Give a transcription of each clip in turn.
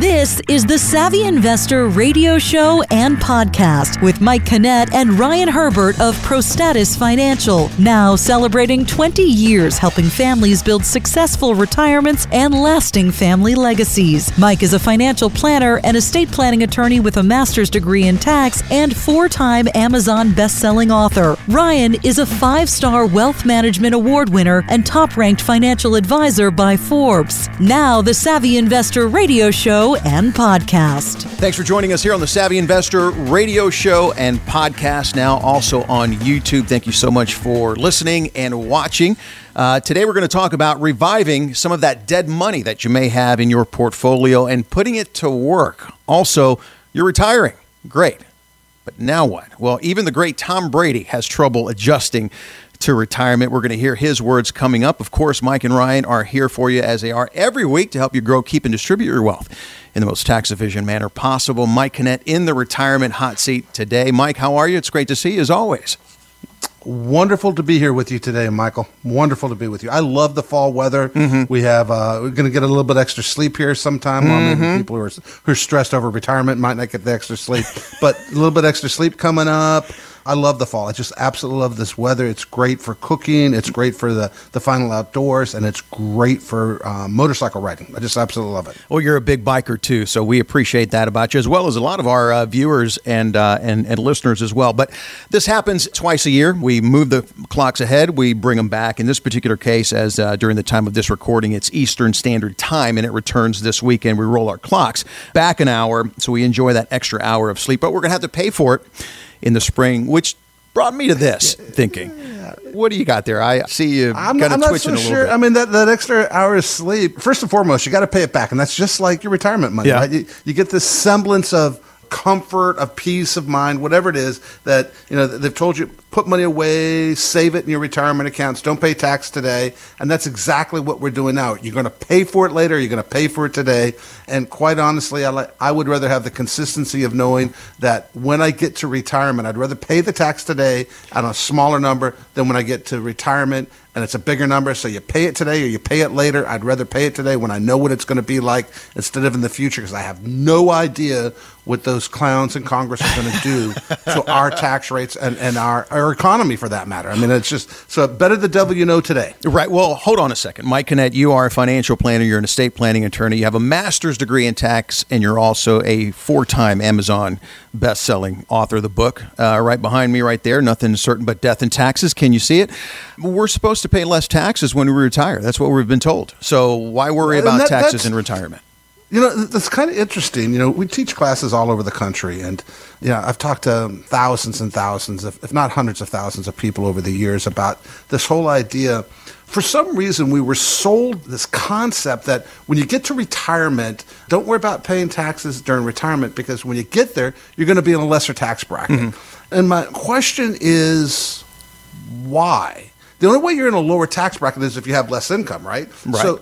This is the Savvy Investor radio show and podcast with Mike Canet and Ryan Herbert of ProStatus Financial. Now celebrating 20 years helping families build successful retirements and lasting family legacies. Mike is a financial planner and estate planning attorney with a master's degree in tax and four time Amazon best-selling author. Ryan is a five star wealth management award winner and top ranked financial advisor by Forbes. Now, the Savvy Investor radio show and podcast. Thanks for joining us here on the Savvy Investor radio show and podcast, now also on YouTube. Thank you so much for listening and watching. Uh, today, we're going to talk about reviving some of that dead money that you may have in your portfolio and putting it to work. Also, you're retiring. Great. But now what? Well, even the great Tom Brady has trouble adjusting to retirement. We're going to hear his words coming up. Of course, Mike and Ryan are here for you as they are every week to help you grow, keep, and distribute your wealth in the most tax efficient manner possible. Mike Canet in the retirement hot seat today. Mike, how are you? It's great to see you as always. Wonderful to be here with you today, Michael. Wonderful to be with you. I love the fall weather. Mm-hmm. We have uh, we're going to get a little bit extra sleep here sometime. Mm-hmm. Well, people who are who are stressed over retirement might not get the extra sleep, but a little bit extra sleep coming up. I love the fall. I just absolutely love this weather. It's great for cooking. It's great for the, the final outdoors, and it's great for uh, motorcycle riding. I just absolutely love it. Well, you're a big biker too, so we appreciate that about you, as well as a lot of our uh, viewers and, uh, and and listeners as well. But this happens twice a year. We move the clocks ahead. We bring them back. In this particular case, as uh, during the time of this recording, it's Eastern Standard Time, and it returns this weekend. We roll our clocks back an hour, so we enjoy that extra hour of sleep. But we're gonna have to pay for it in the spring, which brought me to this thinking. What do you got there? I see you I'm, kind I'm of not twitching so a little sure. bit. I mean, that, that extra hour of sleep, first and foremost, you got to pay it back. And that's just like your retirement money, Yeah. right? You, you get this semblance of comfort, of peace of mind, whatever it is that, you know, they've told you, put money away, save it in your retirement accounts, don't pay tax today. And that's exactly what we're doing now. You're going to pay for it later, you're going to pay for it today. And quite honestly, I, I would rather have the consistency of knowing that when I get to retirement, I'd rather pay the tax today on a smaller number than when I get to retirement and it's a bigger number. So you pay it today or you pay it later. I'd rather pay it today when I know what it's going to be like instead of in the future because I have no idea what those clowns in Congress are going to do to our tax rates and, and our, our economy for that matter. I mean, it's just so better the devil you know today. Right. Well, hold on a second. Mike Canet, you are a financial planner. You're an estate planning attorney. You have a master's degree in tax, and you're also a four time Amazon best selling author of the book. Uh, right behind me, right there. Nothing certain but death and taxes. Can you see it? We're supposed to pay less taxes when we retire. That's what we've been told. So why worry about that- taxes in retirement? You know, th- that's kind of interesting. You know, we teach classes all over the country, and yeah, I've talked to thousands and thousands, of, if not hundreds of thousands, of people over the years about this whole idea. For some reason, we were sold this concept that when you get to retirement, don't worry about paying taxes during retirement because when you get there, you're going to be in a lesser tax bracket. Mm-hmm. And my question is, why? The only way you're in a lower tax bracket is if you have less income, right? Right. So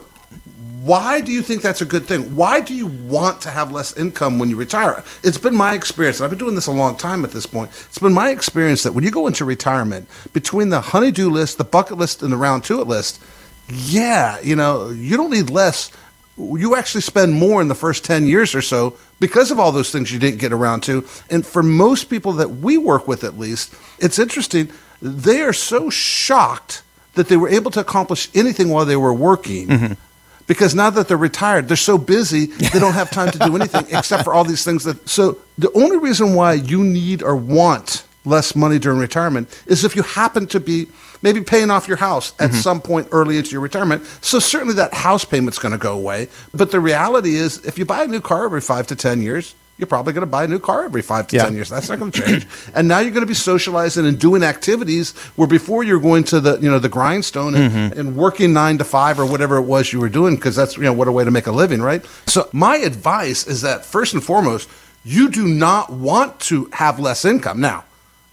why do you think that's a good thing? Why do you want to have less income when you retire? It's been my experience, and I've been doing this a long time at this point. It's been my experience that when you go into retirement, between the honeydew list, the bucket list, and the round two it list, yeah, you know, you don't need less. You actually spend more in the first 10 years or so because of all those things you didn't get around to. And for most people that we work with, at least, it's interesting. They are so shocked that they were able to accomplish anything while they were working mm-hmm. Because now that they're retired, they're so busy they don't have time to do anything except for all these things that. So the only reason why you need or want less money during retirement is if you happen to be maybe paying off your house at mm-hmm. some point early into your retirement. So certainly that house payment's going to go away. But the reality is, if you buy a new car every five to ten years. You're probably going to buy a new car every five to Yeah. ten years. That's not going to change. and now you're going to be socializing and doing activities where before you're going to the you know the grindstone and, mm-hmm. and working nine to five or whatever it was you were doing because that's you know what a way to make a living, right? So my advice is that first and foremost, you do not want to have less income. Now,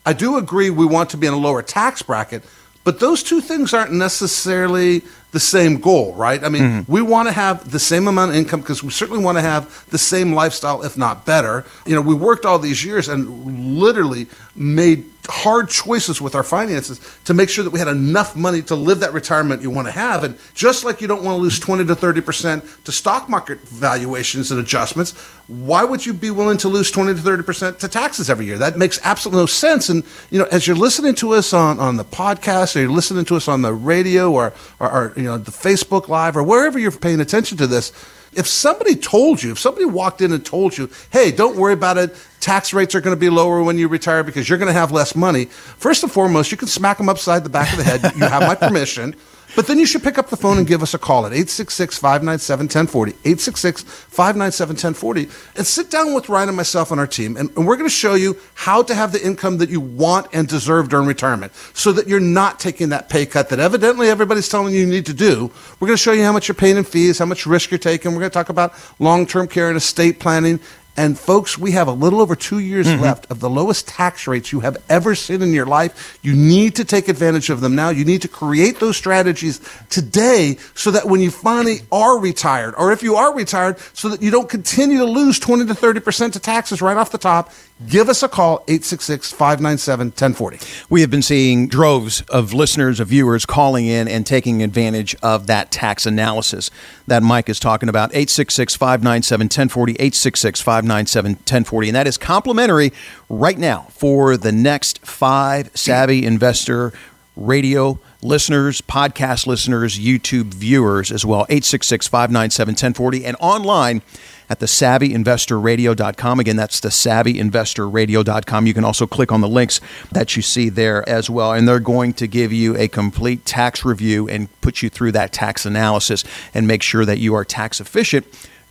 I do agree we want to be in a lower tax bracket, but those two things aren't necessarily the same goal, right? I mean, mm-hmm. we want to have the same amount of income because we certainly want to have the same lifestyle, if not better. You know, we worked all these years and literally made hard choices with our finances to make sure that we had enough money to live that retirement you want to have. And just like you don't want to lose 20 to 30% to stock market valuations and adjustments, why would you be willing to lose 20 to 30% to taxes every year? That makes absolutely no sense. And, you know, as you're listening to us on, on the podcast or you're listening to us on the radio or, or, or you know, the Facebook Live or wherever you're paying attention to this, if somebody told you, if somebody walked in and told you, hey, don't worry about it, tax rates are going to be lower when you retire because you're going to have less money, first and foremost, you can smack them upside the back of the head. you have my permission. But then you should pick up the phone and give us a call at 866 597 1040, 866 597 1040, and sit down with Ryan and myself and our team. And, and we're going to show you how to have the income that you want and deserve during retirement so that you're not taking that pay cut that evidently everybody's telling you you need to do. We're going to show you how much you're paying in fees, how much risk you're taking. We're going to talk about long term care and estate planning and folks, we have a little over two years mm-hmm. left of the lowest tax rates you have ever seen in your life. You need to take advantage of them now. You need to create those strategies today so that when you finally are retired, or if you are retired, so that you don't continue to lose 20 to 30% to taxes right off the top, give us a call, 866 597 1040. We have been seeing droves of listeners, of viewers calling in and taking advantage of that tax analysis that Mike is talking about. 866 597 1040, 866 597 1040. And that is complimentary right now for the next five Savvy Investor radio listeners, podcast listeners, YouTube viewers as well. 866 597 1040 and online at the savvyinvestorradio.com. Again, that's the savvyinvestorradio.com. You can also click on the links that you see there as well. And they're going to give you a complete tax review and put you through that tax analysis and make sure that you are tax efficient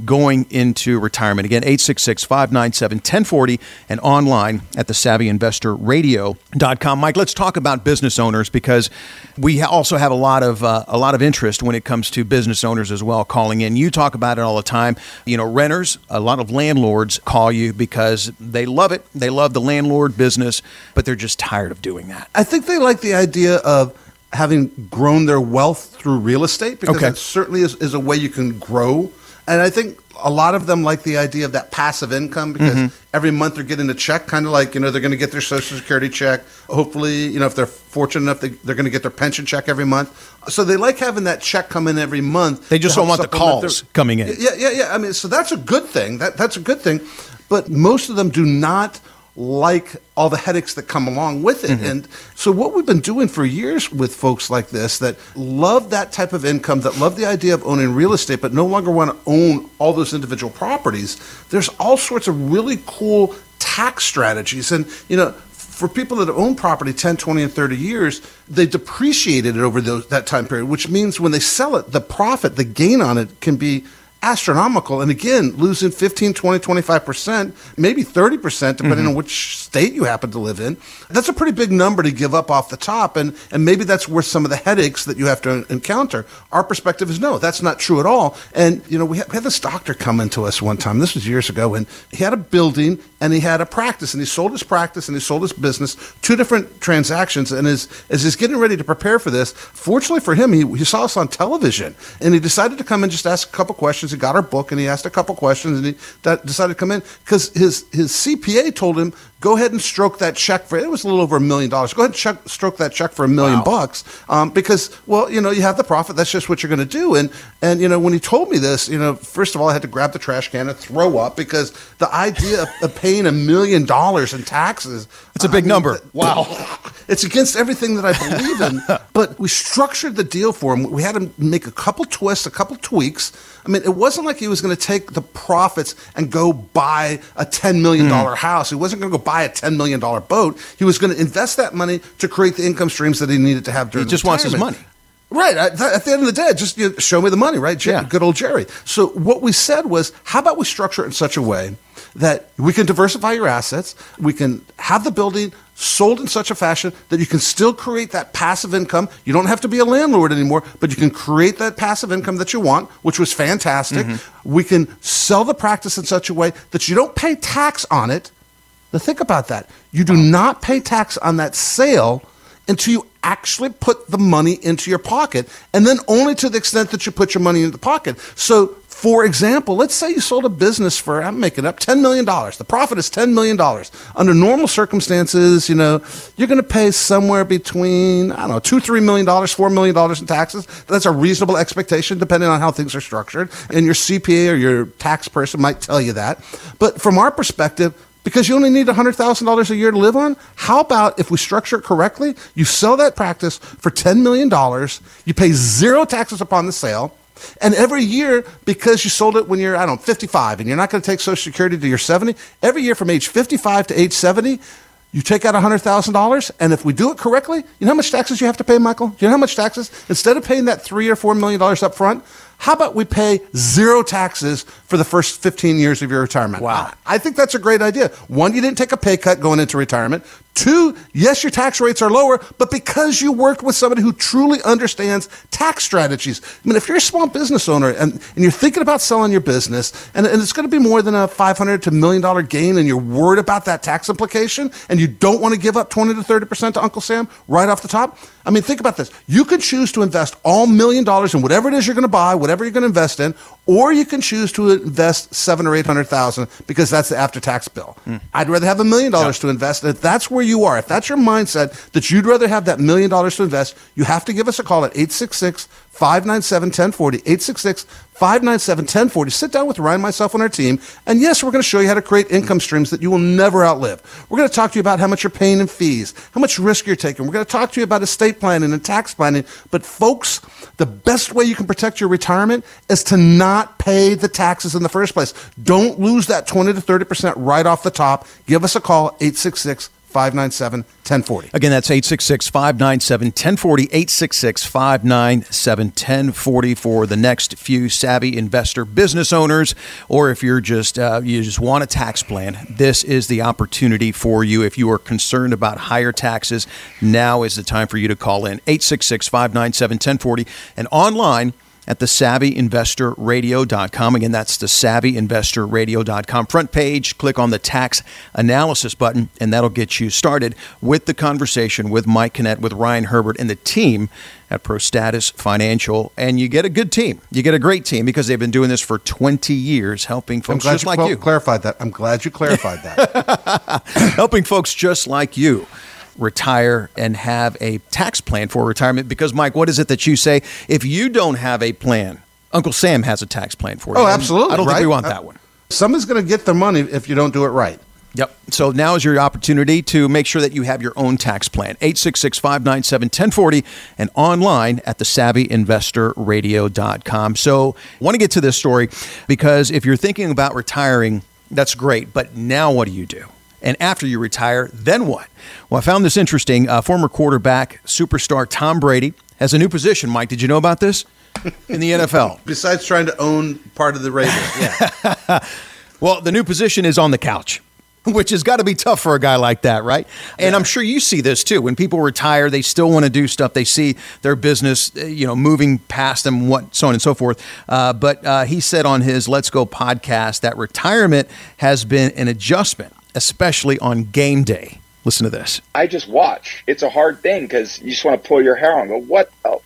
going into retirement. Again, 866 597 1040 and online at the savvyinvestorradio.com. Mike, let's talk about business owners because we also have a lot of uh, a lot of interest when it comes to business owners as well calling in. You talk about it all the time. You know, renters, a lot of landlords call you because they love it. They love the landlord business, but they're just tired of doing that. I think they like the idea of having grown their wealth through real estate because okay. it certainly is, is a way you can grow and I think a lot of them like the idea of that passive income because mm-hmm. every month they're getting a check, kind of like you know they're going to get their Social Security check. Hopefully, you know if they're fortunate enough, they, they're going to get their pension check every month. So they like having that check come in every month. They just don't want the calls their, coming in. Yeah, yeah, yeah. I mean, so that's a good thing. That that's a good thing. But most of them do not like all the headaches that come along with it. Mm-hmm. And so, what we've been doing for years with folks like this that love that type of income, that love the idea of owning real estate, but no longer want to own all those individual properties, there's all sorts of really cool tax strategies. And, you know, for people that own property 10, 20, and 30 years, they depreciated it over those, that time period, which means when they sell it, the profit, the gain on it can be astronomical. And again, losing 15, 20, 25%, maybe 30%, depending mm-hmm. on which state you happen to live in. That's a pretty big number to give up off the top. And, and maybe that's worth some of the headaches that you have to encounter. Our perspective is no, that's not true at all. And, you know, we had, we had this doctor come into us one time, this was years ago, and he had a building and he had a practice and he sold his practice and he sold his business, two different transactions. And as, as he's getting ready to prepare for this, fortunately for him, he, he saw us on television and he decided to come and just ask a couple questions. He got our book and he asked a couple questions and he decided to come in because his, his CPA told him go ahead and stroke that check for it was a little over a million dollars. Go ahead and check, stroke that check for a million wow. bucks um, because well you know you have the profit. That's just what you're going to do. And and you know when he told me this, you know first of all I had to grab the trash can and throw up because the idea of, of paying a million dollars in taxes it's a big I mean, number. wow, it's against everything that I believe in. but we structured the deal for him. We had him make a couple twists, a couple tweaks. I mean, it wasn't like he was going to take the profits and go buy a $10 million mm. house. He wasn't going to go buy a $10 million boat. He was going to invest that money to create the income streams that he needed to have during He just wants his money. Right. At, the end of the day, just you know, show me the money, right? Jer- yeah. Good old Jerry. So what we said was, how about we structure it in such a way that we can diversify your assets, we can have the building sold in such a fashion that you can still create that passive income. You don't have to be a landlord anymore, but you can create that passive income that you want, which was fantastic. Mm-hmm. We can sell the practice in such a way that you don't pay tax on it. Now think about that. You do not pay tax on that sale until you actually put the money into your pocket, and then only to the extent that you put your money into the pocket. So, for example, let's say you sold a business for, I'm making up $10 million. The profit is $10 million. Under normal circumstances, you know, you're going to pay somewhere between, I don't know, two, $3 million, $4 million in taxes. That's a reasonable expectation depending on how things are structured. And your CPA or your tax person might tell you that. But from our perspective, because you only need $100,000 a year to live on? How about if we structure it correctly? You sell that practice for $10 million, you pay zero taxes upon the sale, and every year, because you sold it when you're, I don't know, 55, and you're not going to take Social Security to your 70, every year from age 55 to age 70, you take out $100,000, and if we do it correctly, you know how much taxes you have to pay, Michael? You know how much taxes? Instead of paying that three or $4 million up front, how about we pay zero taxes for the first 15 years of your retirement? Wow. I think that's a great idea. One, you didn't take a pay cut going into retirement. Two, yes, your tax rates are lower, but because you worked with somebody who truly understands tax strategies. I mean, if you're a small business owner and, and you're thinking about selling your business and, and it's going to be more than a 500 to million dollar gain and you're worried about that tax implication and you don't want to give up 20 to 30% to Uncle Sam right off the top, I mean, think about this. You could choose to invest all million dollars in whatever it is you're going to buy, whatever you're going to invest in, or you can choose to invest seven or eight hundred thousand because that's the after-tax bill. Mm. I'd rather have a million dollars to invest. If that's where you are, if that's your mindset that you'd rather have that million dollars to invest, you have to give us a call at 866 597 1040. 866 597 1040. Sit down with Ryan, myself, and our team. And yes, we're going to show you how to create income streams that you will never outlive. We're going to talk to you about how much you're paying in fees, how much risk you're taking. We're going to talk to you about estate planning and tax planning. But, folks, the best way you can protect your retirement is to not pay the taxes in the first place. Don't lose that 20 to 30% right off the top. Give us a call, 866 597 1040. Again, that's 866 597 1040. 866 597 1040 for the next few savvy investor business owners. Or if you're just, uh, you just want a tax plan, this is the opportunity for you. If you are concerned about higher taxes, now is the time for you to call in 866 597 1040 and online at the savvyinvestorradio.com. Again, that's the savvyinvestorradio.com. Front page, click on the tax analysis button, and that'll get you started with the conversation with Mike Canet, with Ryan Herbert, and the team at ProStatus Financial. And you get a good team. You get a great team because they've been doing this for 20 years, helping folks just you like you. clarified that. I'm glad you clarified that. helping folks just like you retire and have a tax plan for retirement. Because, Mike, what is it that you say? If you don't have a plan, Uncle Sam has a tax plan for you. Oh, absolutely. I don't right? think we want that uh, one. Someone's going to get their money if you don't do it right. Yep. So now is your opportunity to make sure that you have your own tax plan. 866 597 1040 and online at the savvyinvestorradio.com. So, I want to get to this story because if you're thinking about retiring, that's great. But now what do you do? And after you retire, then what? Well, I found this interesting. Uh, former quarterback, superstar Tom Brady has a new position. Mike, did you know about this? In the NFL. Besides trying to own part of the Raiders. Yeah. well, the new position is on the couch. Which has got to be tough for a guy like that, right? And yeah. I'm sure you see this too. When people retire, they still want to do stuff. They see their business, uh, you know, moving past them, what so on and so forth. Uh, but uh, he said on his Let's Go podcast that retirement has been an adjustment especially on game day. Listen to this. I just watch. It's a hard thing because you just want to pull your hair out and go, what the f-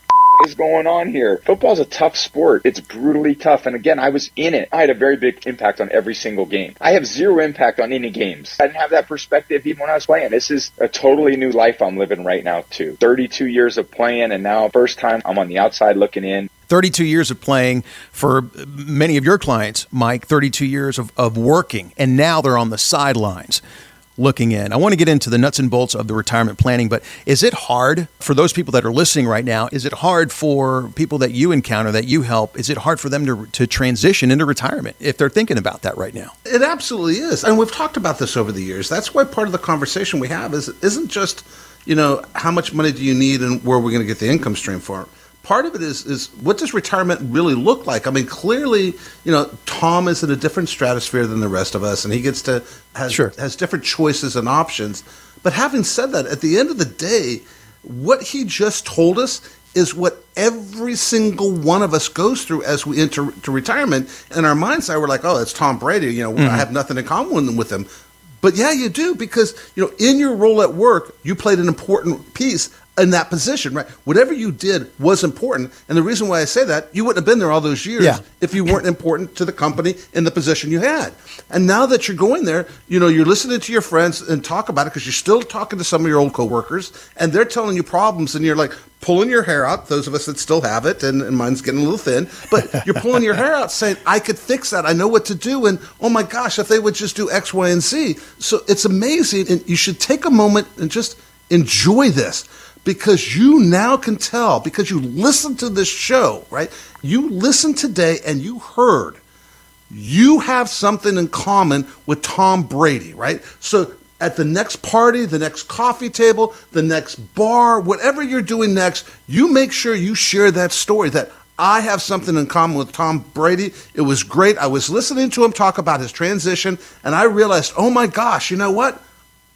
is going on here? Football's a tough sport. It's brutally tough. And again, I was in it. I had a very big impact on every single game. I have zero impact on any games. I didn't have that perspective even when I was playing. This is a totally new life I'm living right now, too. 32 years of playing, and now first time I'm on the outside looking in. 32 years of playing for many of your clients, Mike, 32 years of, of working, and now they're on the sidelines looking in. I want to get into the nuts and bolts of the retirement planning, but is it hard for those people that are listening right now? Is it hard for people that you encounter, that you help? Is it hard for them to, to transition into retirement if they're thinking about that right now? It absolutely is. And we've talked about this over the years. That's why part of the conversation we have is isn't just, you know, how much money do you need and where are we going to get the income stream for? Part of it is is what does retirement really look like? I mean, clearly, you know, Tom is in a different stratosphere than the rest of us, and he gets to has sure. has different choices and options. But having said that, at the end of the day, what he just told us is what every single one of us goes through as we enter to retirement. In our mindset, we're like, "Oh, it's Tom Brady. You know, mm-hmm. I have nothing in common with him." But yeah, you do because you know, in your role at work, you played an important piece in that position, right? Whatever you did was important. And the reason why I say that, you wouldn't have been there all those years Yeah. if you weren't important to the company in the position you had. And now that you're going there, you know, you're listening to your friends and talk about it because you're still talking to some of your old coworkers and they're telling you problems and you're like pulling your hair out, those of us that still have it, and, and mine's getting a little thin, but you're pulling your hair out saying, I could fix that. I know what to do. And oh my gosh, if they would just do X, Y, and Z. So it's amazing. And you should take a moment and just enjoy this because you now can tell because you listened to this show, right? You listened today and you heard you have something in common with Tom Brady, right? So at the next party, the next coffee table, the next bar, whatever you're doing next, you make sure you share that story that I have something in common with Tom Brady. It was great. I was listening to him talk about his transition, and I realized, oh my gosh, you know what?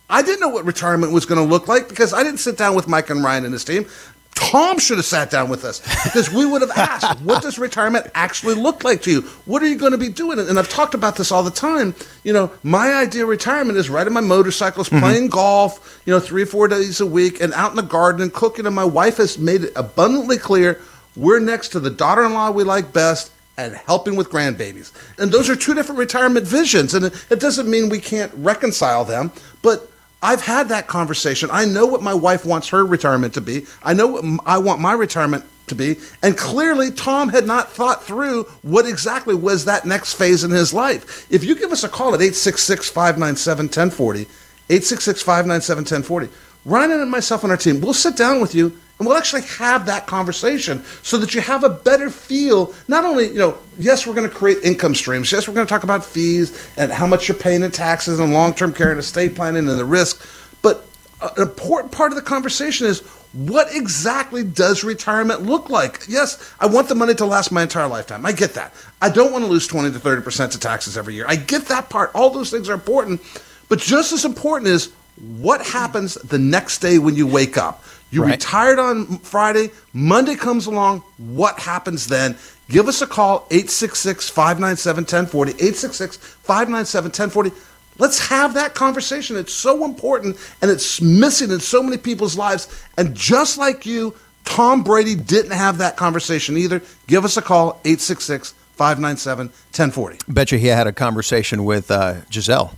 I didn't know what retirement was going to look like because I didn't sit down with Mike and Ryan and his team. Tom should have sat down with us because we would have asked, what does retirement actually look like to you? What are you going to be doing? And I've talked about this all the time. You know, my idea of retirement is riding my motorcycles, mm-hmm. playing golf, you know, three or four days a week, and out in the garden and cooking. And my wife has made it abundantly clear we're next to the daughter in law we like best and helping with grandbabies. And those are two different retirement visions. And it doesn't mean we can't reconcile them, but I've had that conversation. I know what my wife wants her retirement to be. I know what I want my retirement to be. And clearly, Tom had not thought through what exactly was that next phase in his life. If you give us a call at 866 597 1040, 866 597 1040, Ryan and myself and our team, we'll sit down with you and we'll actually have that conversation so that you have a better feel. Not only, you know, yes, we're going to create income streams. Yes, we're going to talk about fees and how much you're paying in taxes and long term care and estate planning and the risk. But an important part of the conversation is what exactly does retirement look like? Yes, I want the money to last my entire lifetime. I get that. I don't want to lose 20 to 30% to taxes every year. I get that part. All those things are important. But just as important is what happens the next day when you wake up. You Right. retired on Friday, Monday comes along, what happens then? Give us a call, 866 597 1040, 866 597 1040. Let's have that conversation. It's so important and it's missing in so many people's lives. And just like you, Tom Brady didn't have that conversation either. Give us a call, 866 597 1040. Bet you he had a conversation with uh, Gisele.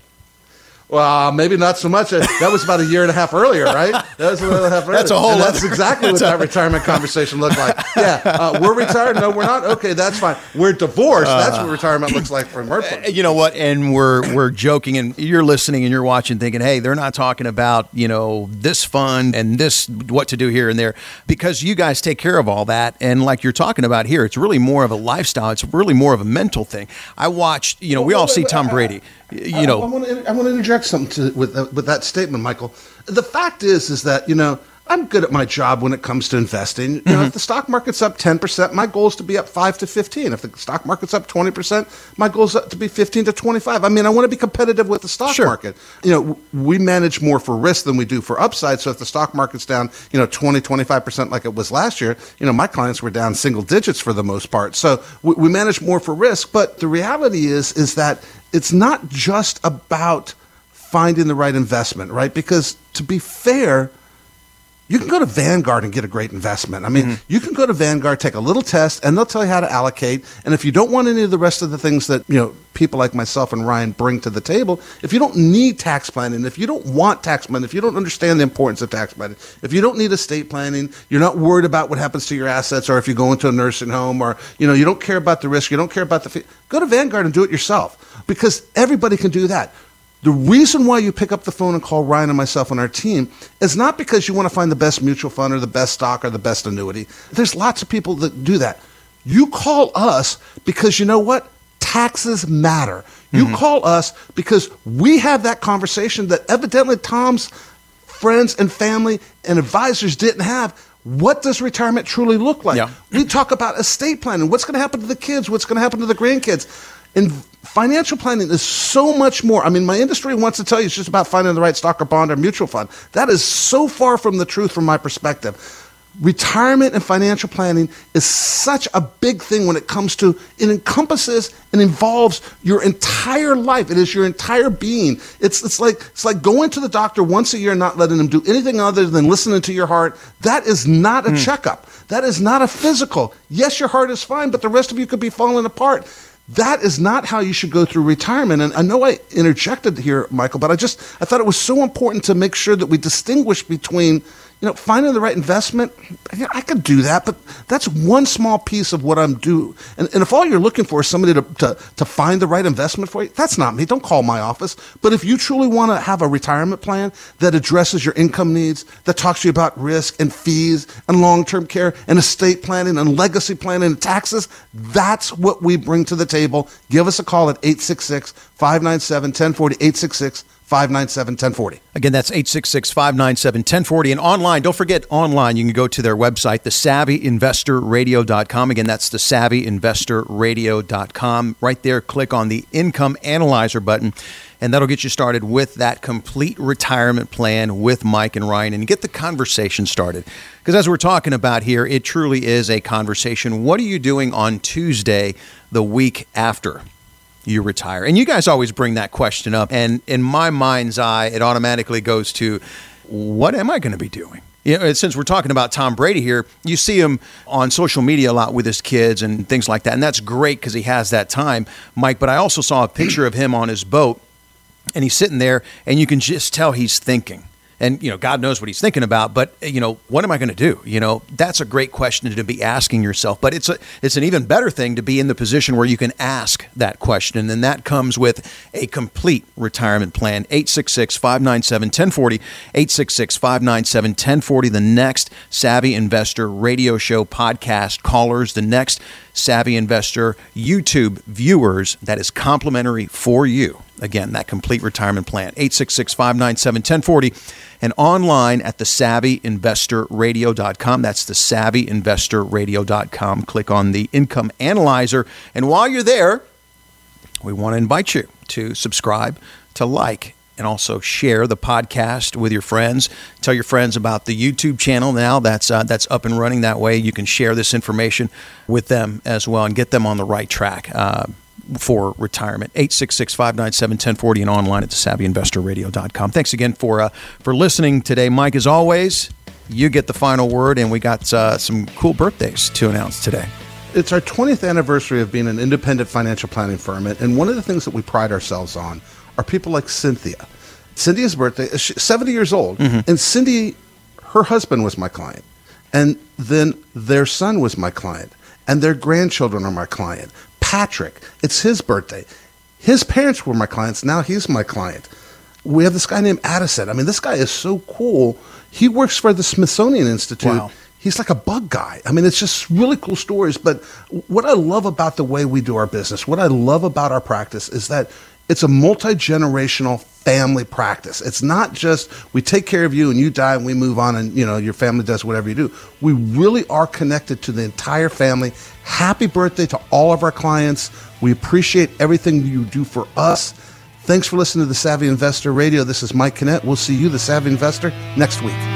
Well, maybe not so much. Uh, That was about a year and a half earlier, right? That was a year and a half earlier. That's a whole And That's other- exactly what that retirement conversation looked like. Yeah, uh, we're retired. No, we're not. Okay, that's fine. We're divorced. that's what retirement looks like from her point. You know what? And we're we're joking, and you're listening and you're watching, thinking, "Hey, they're not talking about you know this fund and this what to do here and there," because you guys take care of all that. And like you're talking about here, it's really more of a lifestyle. It's really more of a mental thing. I watched. You know, we all see Tom Brady. You I, I know, want to I want to interject something to, with uh, with that statement, Michael. The fact is, is that you know. I'm good at my job when it comes to investing. You know, if the stock market's up 10%, my goal is to be up 5 to 15. If the stock market's up 20%, my goal is to be 15 to 25. I mean, I want to be competitive with the stock Sure. market. You know, we manage more for risk than we do for upside. So if the stock market's down, you know, 20, 25% like it was last year, you know, my clients were down single digits for the most part. So we, we manage more for risk. But the reality is, is that it's not just about finding the right investment, right? Because to be fair, you can go to Vanguard and get a great investment. I mean, mm-hmm. you can go to Vanguard, take a little test, and they'll tell you how to allocate. And if you don't want any of the rest of the things that, you know, people like myself and Ryan bring to the table, if you don't need tax planning, if you don't want tax planning, if you don't understand the importance of tax planning, if you don't need estate planning, you're not worried about what happens to your assets or if you go into a nursing home or, you know, you don't care about the risk, you don't care about the fee, go to Vanguard and do it yourself because everybody can do that. The reason why you pick up the phone and call Ryan and myself on our team is not because you want to find the best mutual fund or the best stock or the best annuity. There's lots of people that do that. You call us because you know what? Taxes matter. You mm-hmm. call us because we have that conversation that evidently Tom's friends and family and advisors didn't have. What does retirement truly look like? Yeah. We talk about estate planning. What's going to happen to the kids? What's going to happen to the grandkids? And financial planning is so much more. I mean, my industry wants to tell you it's just about finding the right stock or bond or mutual fund. That is so far from the truth from my perspective. retirement and financial planning is such a big thing when it comes to it encompasses and involves your entire life it is your entire being it's it's like it's like going to the doctor once a year and not letting them do anything other than listening to your heart that is not a mm. checkup that is not a physical yes your heart is fine but the rest of you could be falling apart that is not how you should go through retirement. And I know I interjected here, Michael, but I just I thought it was so important to make sure that we distinguish between you know, finding the right investment, I could do that, but that's one small piece of what I'm doing. And, and if all you're looking for is somebody to, to, to find the right investment for you, that's not me. Don't call my office. But if you truly want to have a retirement plan that addresses your income needs, that talks to you about risk and fees and long term care and estate planning and legacy planning and taxes, that's what we bring to the table. Give us a call at 866 597 1040, 866 597 1040. Again, that's 866 597 1040. And online, don't forget online, you can go to their website, thesavvyinvestorradio.com. Again, that's thesavvyinvestorradio.com. Right there, click on the income analyzer button, and that'll get you started with that complete retirement plan with Mike and Ryan and get the conversation started. Because as we're talking about here, it truly is a conversation. What are you doing on Tuesday, the week after? You retire? And you guys always bring that question up. And in my mind's eye, it automatically goes to what am I going to be doing? You know, since we're talking about Tom Brady here, you see him on social media a lot with his kids and things like that. And that's great because he has that time, Mike. But I also saw a picture of him on his boat and he's sitting there and you can just tell he's thinking and you know god knows what he's thinking about but you know what am i going to do? You know that's a great question to be asking yourself but it's a it's an even better thing to be in the position where you can ask that question and then that comes with a complete retirement plan. 866-597-1040 866-597-1040 the next savvy investor radio show podcast callers the next savvy investor youtube viewers that is complimentary for you Again, that complete retirement plan, 866 597 1040, and online at the savvyinvestorradio.com. That's the savvyinvestorradio.com. Click on the income analyzer. And while you're there, we want to invite you to subscribe, to like, and also share the podcast with your friends. Tell your friends about the YouTube channel now. That's uh, that's up and running. That way, you can share this information with them as well and get them on the right track. Uh, for retirement. 866 597 1040 and online at thesavvyinvestorradio.com. Thanks again for, uh, for listening today. Mike, as always, you get the final word, and we got uh, some cool birthdays to announce today. It's our 20th anniversary of being an independent financial planning firm, and one of the things that we pride ourselves on are people like Cynthia. Cynthia's birthday is 70 years old, mm-hmm. and Cindy, her husband was my client, and then their son was my client, and their grandchildren are my client. Patrick. It's his birthday. His parents were my clients. Now he's my client. We have this guy named Addison. I mean, this guy is so cool. He works for the Smithsonian Institute. Wow. He's like a bug guy. I mean, it's just really cool stories. But what I love about the way we do our business, what I love about our practice is that it's a multi generational family practice. It's not just we take care of you and you die and we move on and you know your family does whatever you do. We really are connected to the entire family. Happy birthday to all of our clients. We appreciate everything you do for us. Thanks for listening to the Savvy Investor Radio. This is Mike Canet. We'll see you, the Savvy Investor, next week.